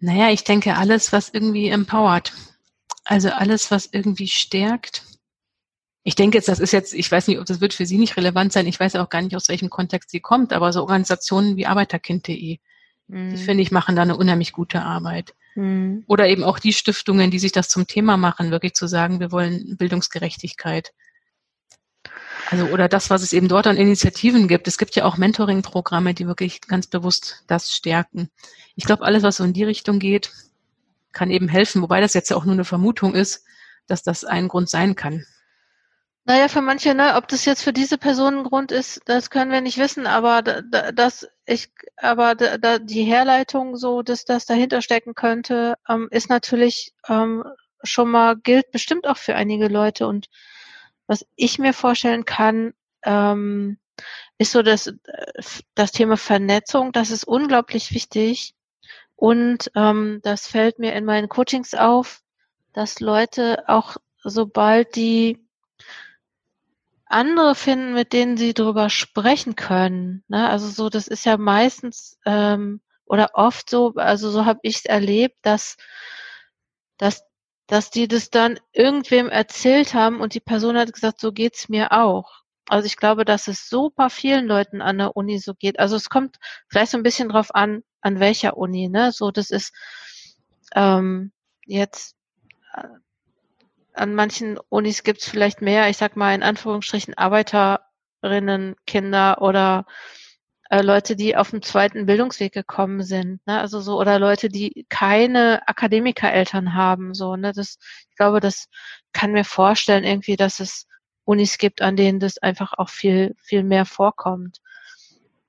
Naja, ich denke, alles, was irgendwie empowert. Also alles, was irgendwie stärkt. Ich denke jetzt, das ist jetzt, ich weiß nicht, ob das wird für Sie nicht relevant sein. Ich weiß auch gar nicht, aus welchem Kontext sie kommt, aber so Organisationen wie Arbeiterkind.de, mhm. die finde ich, machen da eine unheimlich gute Arbeit. Mhm. Oder eben auch die Stiftungen, die sich das zum Thema machen, wirklich zu sagen, wir wollen Bildungsgerechtigkeit. Also, oder das, was es eben dort an Initiativen gibt. Es gibt ja auch Mentoring-Programme, die wirklich ganz bewusst das stärken. Ich glaube, alles, was so in die Richtung geht, kann eben helfen, wobei das jetzt ja auch nur eine Vermutung ist, dass das ein Grund sein kann. Naja, für manche, ne, ob das jetzt für diese Person ein Grund ist, das können wir nicht wissen, aber das ich, aber da, die Herleitung so, dass das dahinter stecken könnte, ähm, ist natürlich ähm, schon mal gilt bestimmt auch für einige Leute. Und was ich mir vorstellen kann, ähm, ist so das, das Thema Vernetzung, das ist unglaublich wichtig. Und ähm, das fällt mir in meinen Coachings auf, dass Leute auch sobald die andere finden, mit denen sie darüber sprechen können. Ne? Also so, das ist ja meistens ähm, oder oft so, also so habe ich es erlebt, dass, dass, dass die das dann irgendwem erzählt haben und die Person hat gesagt, so geht's mir auch. Also ich glaube, dass es super vielen Leuten an der Uni so geht. Also es kommt vielleicht so ein bisschen drauf an, an welcher Uni, ne? So, das ist ähm, jetzt äh, an manchen Unis gibt es vielleicht mehr, ich sag mal in Anführungsstrichen Arbeiterinnen, Kinder oder äh, Leute, die auf dem zweiten Bildungsweg gekommen sind, ne? Also so oder Leute, die keine Akademikereltern haben, so ne? Das, ich glaube, das kann mir vorstellen irgendwie, dass es Unis gibt, an denen das einfach auch viel viel mehr vorkommt.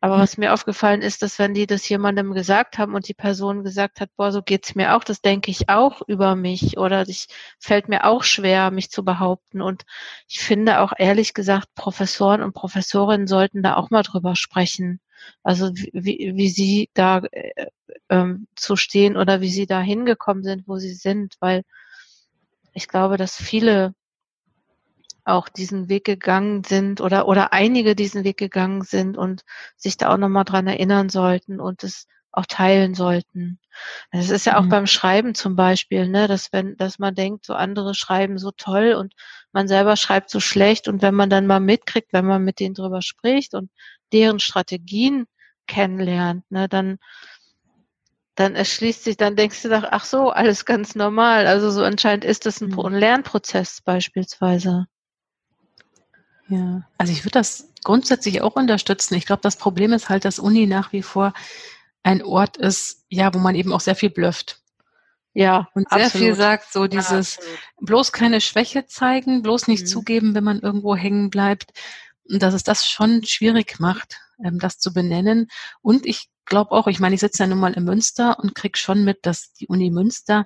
Aber was mir aufgefallen ist, dass wenn die das jemandem gesagt haben und die Person gesagt hat, boah, so geht's mir auch, das denke ich auch über mich oder ich fällt mir auch schwer, mich zu behaupten. Und ich finde auch ehrlich gesagt, Professoren und Professorinnen sollten da auch mal drüber sprechen. Also wie, wie sie da äh, ähm, zu stehen oder wie sie da hingekommen sind, wo sie sind, weil ich glaube, dass viele auch diesen Weg gegangen sind oder, oder einige diesen Weg gegangen sind und sich da auch nochmal dran erinnern sollten und es auch teilen sollten. Das ist ja auch mhm. beim Schreiben zum Beispiel, ne, dass wenn, dass man denkt, so andere schreiben so toll und man selber schreibt so schlecht und wenn man dann mal mitkriegt, wenn man mit denen drüber spricht und deren Strategien kennenlernt, ne, dann dann erschließt sich, dann denkst du doch, ach so, alles ganz normal. Also so anscheinend ist das ein, mhm. ein Lernprozess beispielsweise. Ja, also ich würde das grundsätzlich auch unterstützen. Ich glaube, das Problem ist halt, dass Uni nach wie vor ein Ort ist, ja, wo man eben auch sehr viel blöfft. Ja. Und sehr absolut. viel sagt, so dieses ja, bloß keine Schwäche zeigen, bloß nicht mhm. zugeben, wenn man irgendwo hängen bleibt. Und dass es das schon schwierig macht, ähm, das zu benennen. Und ich glaube auch, ich meine, ich sitze ja nun mal in Münster und krieg schon mit, dass die Uni Münster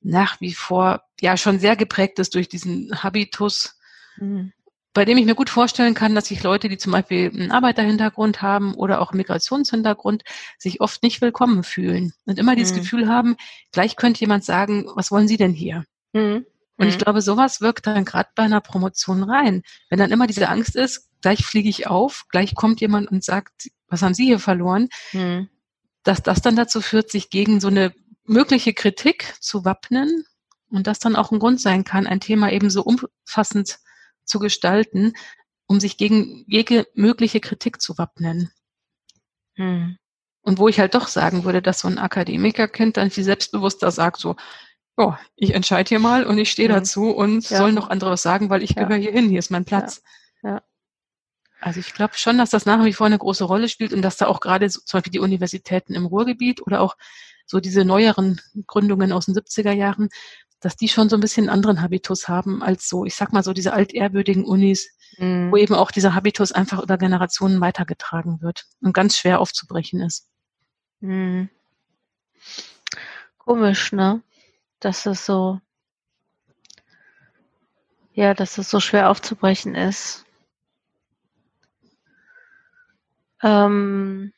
nach wie vor ja schon sehr geprägt ist durch diesen Habitus, mhm bei dem ich mir gut vorstellen kann, dass sich Leute, die zum Beispiel einen Arbeiterhintergrund haben oder auch einen Migrationshintergrund, sich oft nicht willkommen fühlen und immer dieses mhm. Gefühl haben, gleich könnte jemand sagen, was wollen Sie denn hier? Mhm. Und ich mhm. glaube, sowas wirkt dann gerade bei einer Promotion rein. Wenn dann immer diese Angst ist, gleich fliege ich auf, gleich kommt jemand und sagt, was haben Sie hier verloren? Mhm. Dass das dann dazu führt, sich gegen so eine mögliche Kritik zu wappnen und das dann auch ein Grund sein kann, ein Thema eben so umfassend zu gestalten, um sich gegen jede mögliche Kritik zu wappnen. Hm. Und wo ich halt doch sagen würde, dass so ein Akademikerkind dann viel selbstbewusster sagt, so, oh, ich entscheide hier mal und ich stehe hm. dazu und ja. soll noch andere was sagen, weil ich ja. gehöre hier hin, hier ist mein Platz. Ja. ja. Also ich glaube schon, dass das nach wie vor eine große Rolle spielt und dass da auch gerade so, zum Beispiel die Universitäten im Ruhrgebiet oder auch so diese neueren Gründungen aus den 70er Jahren, dass die schon so ein bisschen anderen Habitus haben als so, ich sag mal so diese altehrwürdigen Unis, mhm. wo eben auch dieser Habitus einfach über Generationen weitergetragen wird und ganz schwer aufzubrechen ist. Mhm. Komisch, ne? Dass es so, ja, dass es so schwer aufzubrechen ist. Ähm,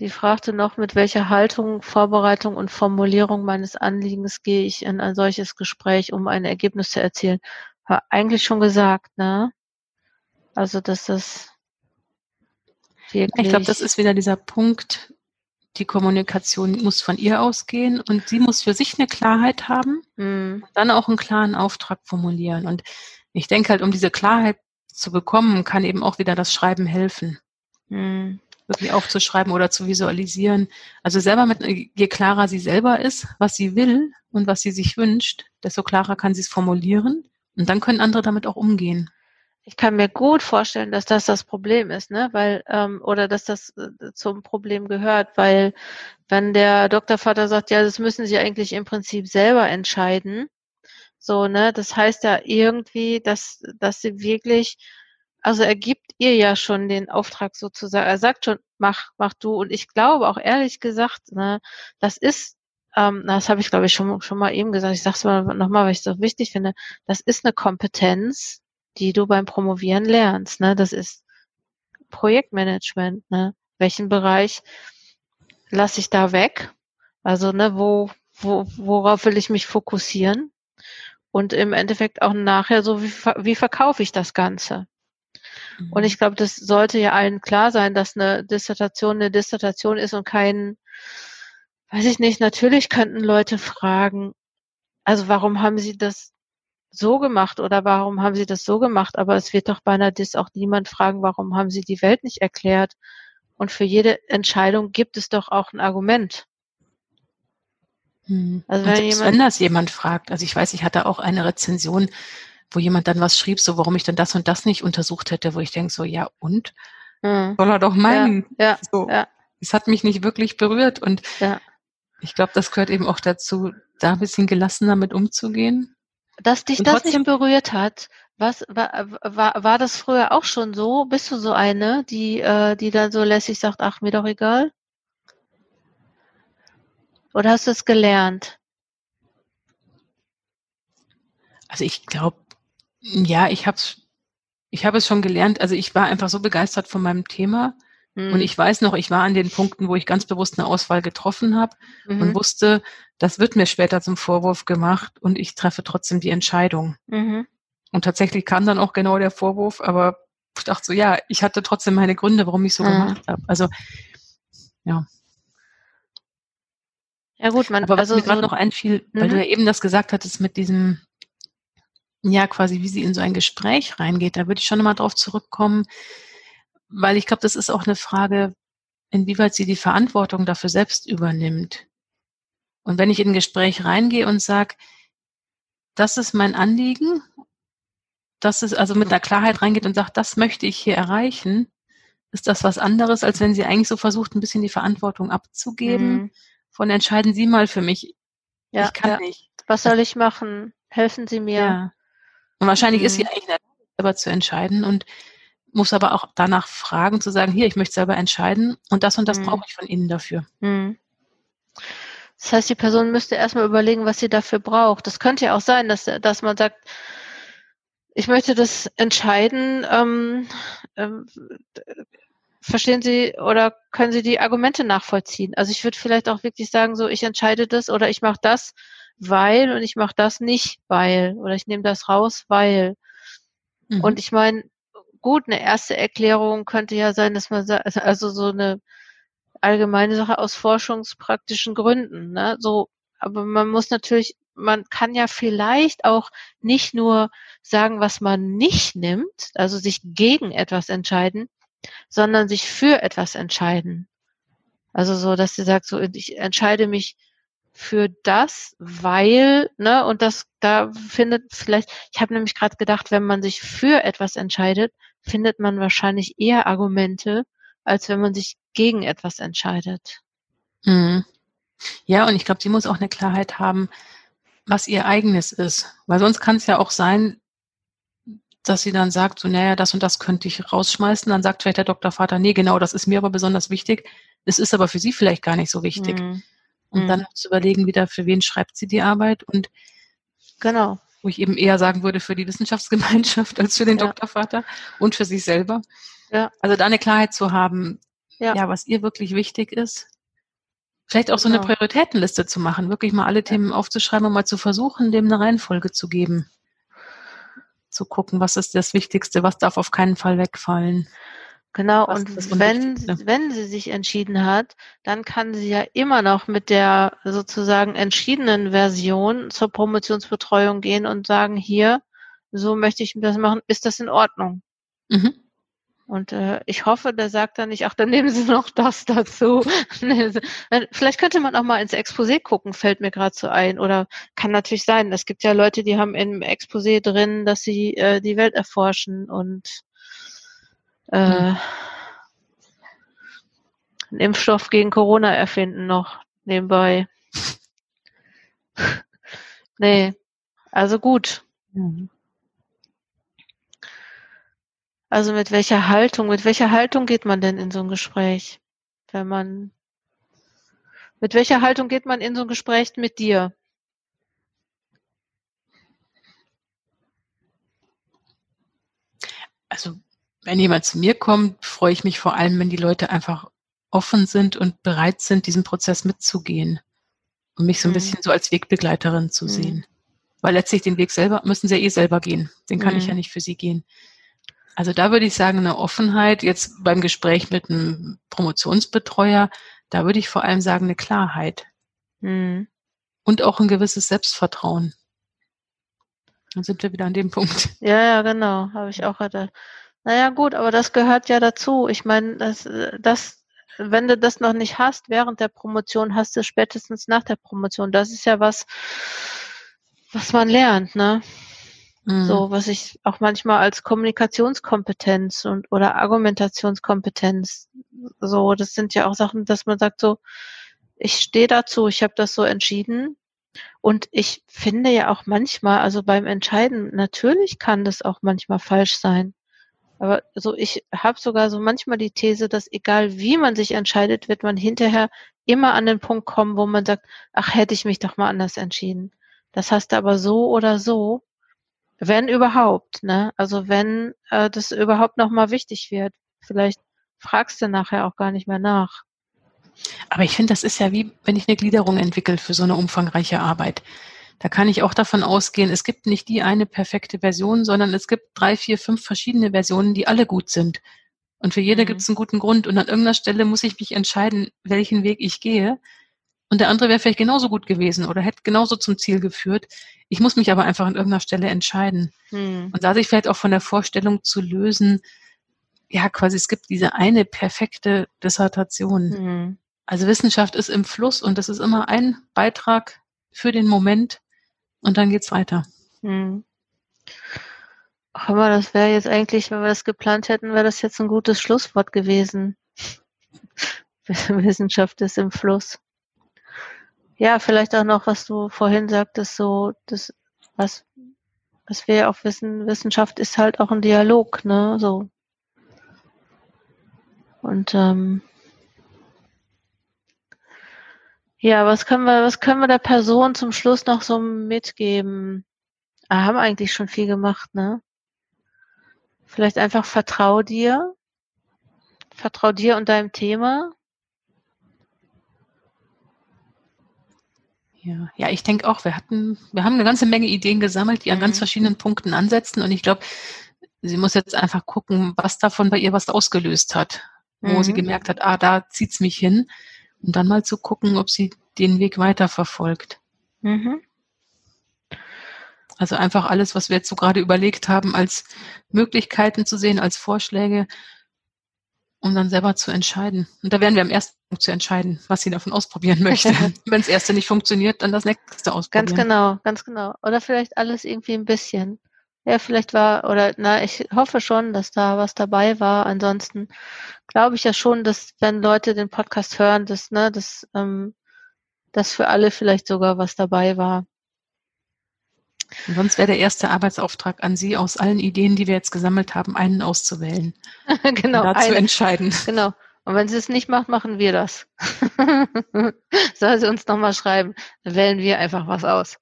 Sie fragte noch, mit welcher Haltung, Vorbereitung und Formulierung meines Anliegens gehe ich in ein solches Gespräch, um ein Ergebnis zu erzielen. War eigentlich schon gesagt, ne? Also, dass das wirklich. Ich glaube, das ist wieder dieser Punkt, die Kommunikation muss von ihr ausgehen und sie muss für sich eine Klarheit haben, mhm. dann auch einen klaren Auftrag formulieren. Und ich denke halt, um diese Klarheit zu bekommen, kann eben auch wieder das Schreiben helfen. Mhm wirklich aufzuschreiben oder zu visualisieren. Also selber mit, je klarer sie selber ist, was sie will und was sie sich wünscht, desto klarer kann sie es formulieren und dann können andere damit auch umgehen. Ich kann mir gut vorstellen, dass das das Problem ist, ne? Weil ähm, oder dass das äh, zum Problem gehört, weil wenn der Doktorvater sagt, ja, das müssen Sie eigentlich im Prinzip selber entscheiden, so ne, das heißt ja irgendwie, dass dass Sie wirklich also er gibt ihr ja schon den Auftrag sozusagen. Er sagt schon, mach, mach du. Und ich glaube auch ehrlich gesagt, ne, das ist, ähm, das habe ich glaube ich schon, schon mal eben gesagt. Ich sage es mal nochmal, weil ich es so wichtig finde. Das ist eine Kompetenz, die du beim Promovieren lernst. Ne? Das ist Projektmanagement. Ne? Welchen Bereich lasse ich da weg? Also ne, wo, wo, worauf will ich mich fokussieren? Und im Endeffekt auch nachher so, wie, wie verkaufe ich das Ganze? Und ich glaube, das sollte ja allen klar sein, dass eine Dissertation eine Dissertation ist und kein, weiß ich nicht, natürlich könnten Leute fragen, also warum haben sie das so gemacht oder warum haben sie das so gemacht? Aber es wird doch bei einer Dis auch niemand fragen, warum haben sie die Welt nicht erklärt? Und für jede Entscheidung gibt es doch auch ein Argument. Hm. Also wenn, jemand, wenn das jemand fragt, also ich weiß, ich hatte auch eine Rezension wo jemand dann was schrieb, so warum ich denn das und das nicht untersucht hätte, wo ich denke so, ja und? Mhm. Soll er doch meinen. Ja, ja, so, ja. Es hat mich nicht wirklich berührt und ja. ich glaube, das gehört eben auch dazu, da ein bisschen gelassener mit umzugehen. Dass dich und das nicht berührt hat, was war, war, war das früher auch schon so? Bist du so eine, die, äh, die dann so lässig sagt, ach, mir doch egal? Oder hast du es gelernt? Also ich glaube, ja, ich habe ich hab es schon gelernt. Also ich war einfach so begeistert von meinem Thema. Mhm. Und ich weiß noch, ich war an den Punkten, wo ich ganz bewusst eine Auswahl getroffen habe mhm. und wusste, das wird mir später zum Vorwurf gemacht und ich treffe trotzdem die Entscheidung. Mhm. Und tatsächlich kam dann auch genau der Vorwurf, aber ich dachte so, ja, ich hatte trotzdem meine Gründe, warum ich so gemacht habe. Also ja. Ja gut, man aber was also mir gerade so noch einfiel, weil du mhm. ja eben das gesagt hattest mit diesem, ja quasi, wie sie in so ein Gespräch reingeht, da würde ich schon nochmal drauf zurückkommen, weil ich glaube, das ist auch eine Frage, inwieweit sie die Verantwortung dafür selbst übernimmt. Und wenn ich in ein Gespräch reingehe und sage, das ist mein Anliegen, das ist also mit einer Klarheit reingeht und sagt, das möchte ich hier erreichen, ist das was anderes, als wenn sie eigentlich so versucht, ein bisschen die Verantwortung abzugeben. Mhm. Von entscheiden Sie mal für mich. Ja, ich kann ja. nicht. Was soll ich machen? Helfen Sie mir. Ja. Und wahrscheinlich mhm. ist sie mhm. eigentlich selber zu entscheiden und muss aber auch danach fragen, zu sagen, hier, ich möchte selber entscheiden und das und das mhm. brauche ich von Ihnen dafür. Mhm. Das heißt, die Person müsste erstmal überlegen, was sie dafür braucht. Das könnte ja auch sein, dass, dass man sagt, ich möchte das entscheiden. Ähm, ähm, verstehen Sie oder können Sie die Argumente nachvollziehen? Also ich würde vielleicht auch wirklich sagen, so ich entscheide das oder ich mache das, weil und ich mache das nicht, weil oder ich nehme das raus, weil. Mhm. Und ich meine, gut, eine erste Erklärung könnte ja sein, dass man sagt, also so eine allgemeine Sache aus forschungspraktischen Gründen. Ne? So, aber man muss natürlich, man kann ja vielleicht auch nicht nur sagen, was man nicht nimmt, also sich gegen etwas entscheiden, sondern sich für etwas entscheiden. Also so, dass sie sagt, so ich entscheide mich für das, weil, ne, und das da findet vielleicht, ich habe nämlich gerade gedacht, wenn man sich für etwas entscheidet, findet man wahrscheinlich eher Argumente, als wenn man sich gegen etwas entscheidet. Mhm. Ja, und ich glaube, sie muss auch eine Klarheit haben, was ihr eigenes ist. Weil sonst kann es ja auch sein, dass sie dann sagt, so, naja, das und das könnte ich rausschmeißen. Dann sagt vielleicht der Doktorvater, nee, genau, das ist mir aber besonders wichtig. Es ist aber für sie vielleicht gar nicht so wichtig. Mhm. Und dann mhm. zu überlegen wieder, für wen schreibt sie die Arbeit und genau. Wo ich eben eher sagen würde, für die Wissenschaftsgemeinschaft *laughs* als für den ja. Doktorvater und für sich selber. Ja. Also da eine Klarheit zu haben, ja. ja, was ihr wirklich wichtig ist. Vielleicht auch so genau. eine Prioritätenliste zu machen, wirklich mal alle Themen aufzuschreiben und mal zu versuchen, dem eine Reihenfolge zu geben. Zu gucken, was ist das Wichtigste, was darf auf keinen Fall wegfallen. Genau, was und wenn, wenn sie sich entschieden hat, dann kann sie ja immer noch mit der sozusagen entschiedenen Version zur Promotionsbetreuung gehen und sagen, hier, so möchte ich das machen, ist das in Ordnung? Mhm. Und äh, ich hoffe, der sagt dann nicht, ach, dann nehmen Sie *laughs* noch das dazu. *laughs* Vielleicht könnte man auch mal ins Exposé gucken, fällt mir gerade so ein. Oder kann natürlich sein. Es gibt ja Leute, die haben im Exposé drin, dass sie äh, die Welt erforschen und äh, hm. einen Impfstoff gegen Corona erfinden noch nebenbei. *laughs* nee, also gut. Mhm. Also mit welcher Haltung, mit welcher Haltung geht man denn in so ein Gespräch? Wenn man, mit welcher Haltung geht man in so ein Gespräch mit dir? Also, wenn jemand zu mir kommt, freue ich mich vor allem, wenn die Leute einfach offen sind und bereit sind, diesen Prozess mitzugehen und mich so ein mhm. bisschen so als Wegbegleiterin zu mhm. sehen. Weil letztlich den Weg selber müssen sie ja eh selber gehen. Den kann mhm. ich ja nicht für sie gehen. Also da würde ich sagen, eine Offenheit, jetzt beim Gespräch mit einem Promotionsbetreuer, da würde ich vor allem sagen, eine Klarheit. Mhm. Und auch ein gewisses Selbstvertrauen. Dann sind wir wieder an dem Punkt. Ja, ja, genau, habe ich auch gedacht. Naja, gut, aber das gehört ja dazu. Ich meine, das, das, wenn du das noch nicht hast während der Promotion, hast du spätestens nach der Promotion. Das ist ja was, was man lernt, ne? Mhm. So, was ich auch manchmal als Kommunikationskompetenz und oder Argumentationskompetenz, so, das sind ja auch Sachen, dass man sagt so, ich stehe dazu, ich habe das so entschieden. Und ich finde ja auch manchmal, also beim Entscheiden, natürlich kann das auch manchmal falsch sein. Aber so, ich habe sogar so manchmal die These, dass egal wie man sich entscheidet, wird man hinterher immer an den Punkt kommen, wo man sagt, ach, hätte ich mich doch mal anders entschieden. Das hast du aber so oder so. Wenn überhaupt, ne? Also wenn äh, das überhaupt nochmal wichtig wird. Vielleicht fragst du nachher auch gar nicht mehr nach. Aber ich finde, das ist ja wie, wenn ich eine Gliederung entwickle für so eine umfangreiche Arbeit. Da kann ich auch davon ausgehen, es gibt nicht die eine perfekte Version, sondern es gibt drei, vier, fünf verschiedene Versionen, die alle gut sind. Und für jede mhm. gibt es einen guten Grund. Und an irgendeiner Stelle muss ich mich entscheiden, welchen Weg ich gehe. Und der andere wäre vielleicht genauso gut gewesen oder hätte genauso zum Ziel geführt. Ich muss mich aber einfach an irgendeiner Stelle entscheiden. Mhm. Und da sich vielleicht auch von der Vorstellung zu lösen, ja, quasi es gibt diese eine perfekte Dissertation. Mhm. Also Wissenschaft ist im Fluss und das ist immer ein Beitrag für den Moment und dann geht's weiter. Mhm. Aber das wäre jetzt eigentlich, wenn wir das geplant hätten, wäre das jetzt ein gutes Schlusswort gewesen. *laughs* Wissenschaft ist im Fluss. Ja, vielleicht auch noch, was du vorhin sagtest, so, das, was, was wir auch wissen, Wissenschaft ist halt auch ein Dialog, ne, so. Und, ähm, ja, was können wir, was können wir der Person zum Schluss noch so mitgeben? Wir haben eigentlich schon viel gemacht, ne? Vielleicht einfach vertrau dir. Vertrau dir und deinem Thema. Ja, ja, ich denke auch, wir hatten, wir haben eine ganze Menge Ideen gesammelt, die an ganz mhm. verschiedenen Punkten ansetzen. Und ich glaube, sie muss jetzt einfach gucken, was davon bei ihr was ausgelöst hat. Wo mhm. sie gemerkt hat, ah, da zieht's mich hin. Und dann mal zu gucken, ob sie den Weg weiterverfolgt. Mhm. Also einfach alles, was wir jetzt so gerade überlegt haben, als Möglichkeiten zu sehen, als Vorschläge, um dann selber zu entscheiden. Und da werden wir am ersten Punkt zu entscheiden, was sie davon ausprobieren *laughs* möchte. *laughs* Wenn das erste nicht funktioniert, dann das nächste ausprobieren. Ganz genau, ganz genau. Oder vielleicht alles irgendwie ein bisschen. Ja, vielleicht war, oder na, ich hoffe schon, dass da was dabei war. Ansonsten glaube ich ja schon, dass wenn Leute den Podcast hören, dass, ne, dass, ähm, dass für alle vielleicht sogar was dabei war. Und sonst wäre der erste Arbeitsauftrag an Sie, aus allen Ideen, die wir jetzt gesammelt haben, einen auszuwählen. *laughs* genau. Da zu entscheiden. Genau. Und wenn sie es nicht macht, machen wir das. *laughs* Soll sie uns nochmal schreiben. Dann wählen wir einfach was aus.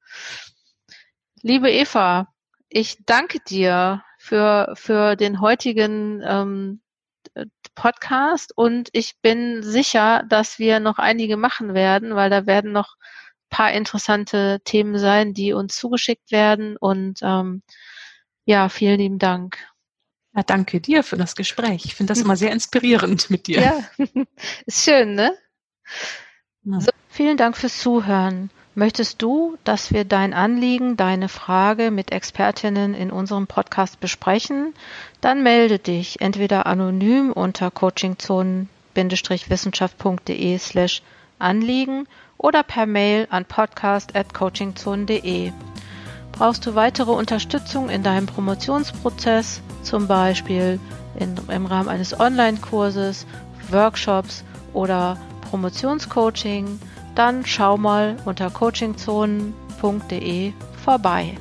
Liebe Eva, ich danke dir für, für den heutigen ähm, Podcast und ich bin sicher, dass wir noch einige machen werden, weil da werden noch paar interessante Themen sein, die uns zugeschickt werden. Und ähm, ja, vielen lieben Dank. Ja, danke dir für das Gespräch. Ich finde das immer sehr inspirierend mit dir. Ja, *laughs* ist schön, ne? Ja. So. Vielen Dank fürs Zuhören. Möchtest du, dass wir dein Anliegen, deine Frage mit Expertinnen in unserem Podcast besprechen? Dann melde dich entweder anonym unter coachingzonen-wissenschaft.de slash Anliegen oder per Mail an podcast.coachingzone.de. Brauchst du weitere Unterstützung in deinem Promotionsprozess, zum Beispiel in, im Rahmen eines Online-Kurses, Workshops oder Promotionscoaching, dann schau mal unter coachingzonen.de vorbei.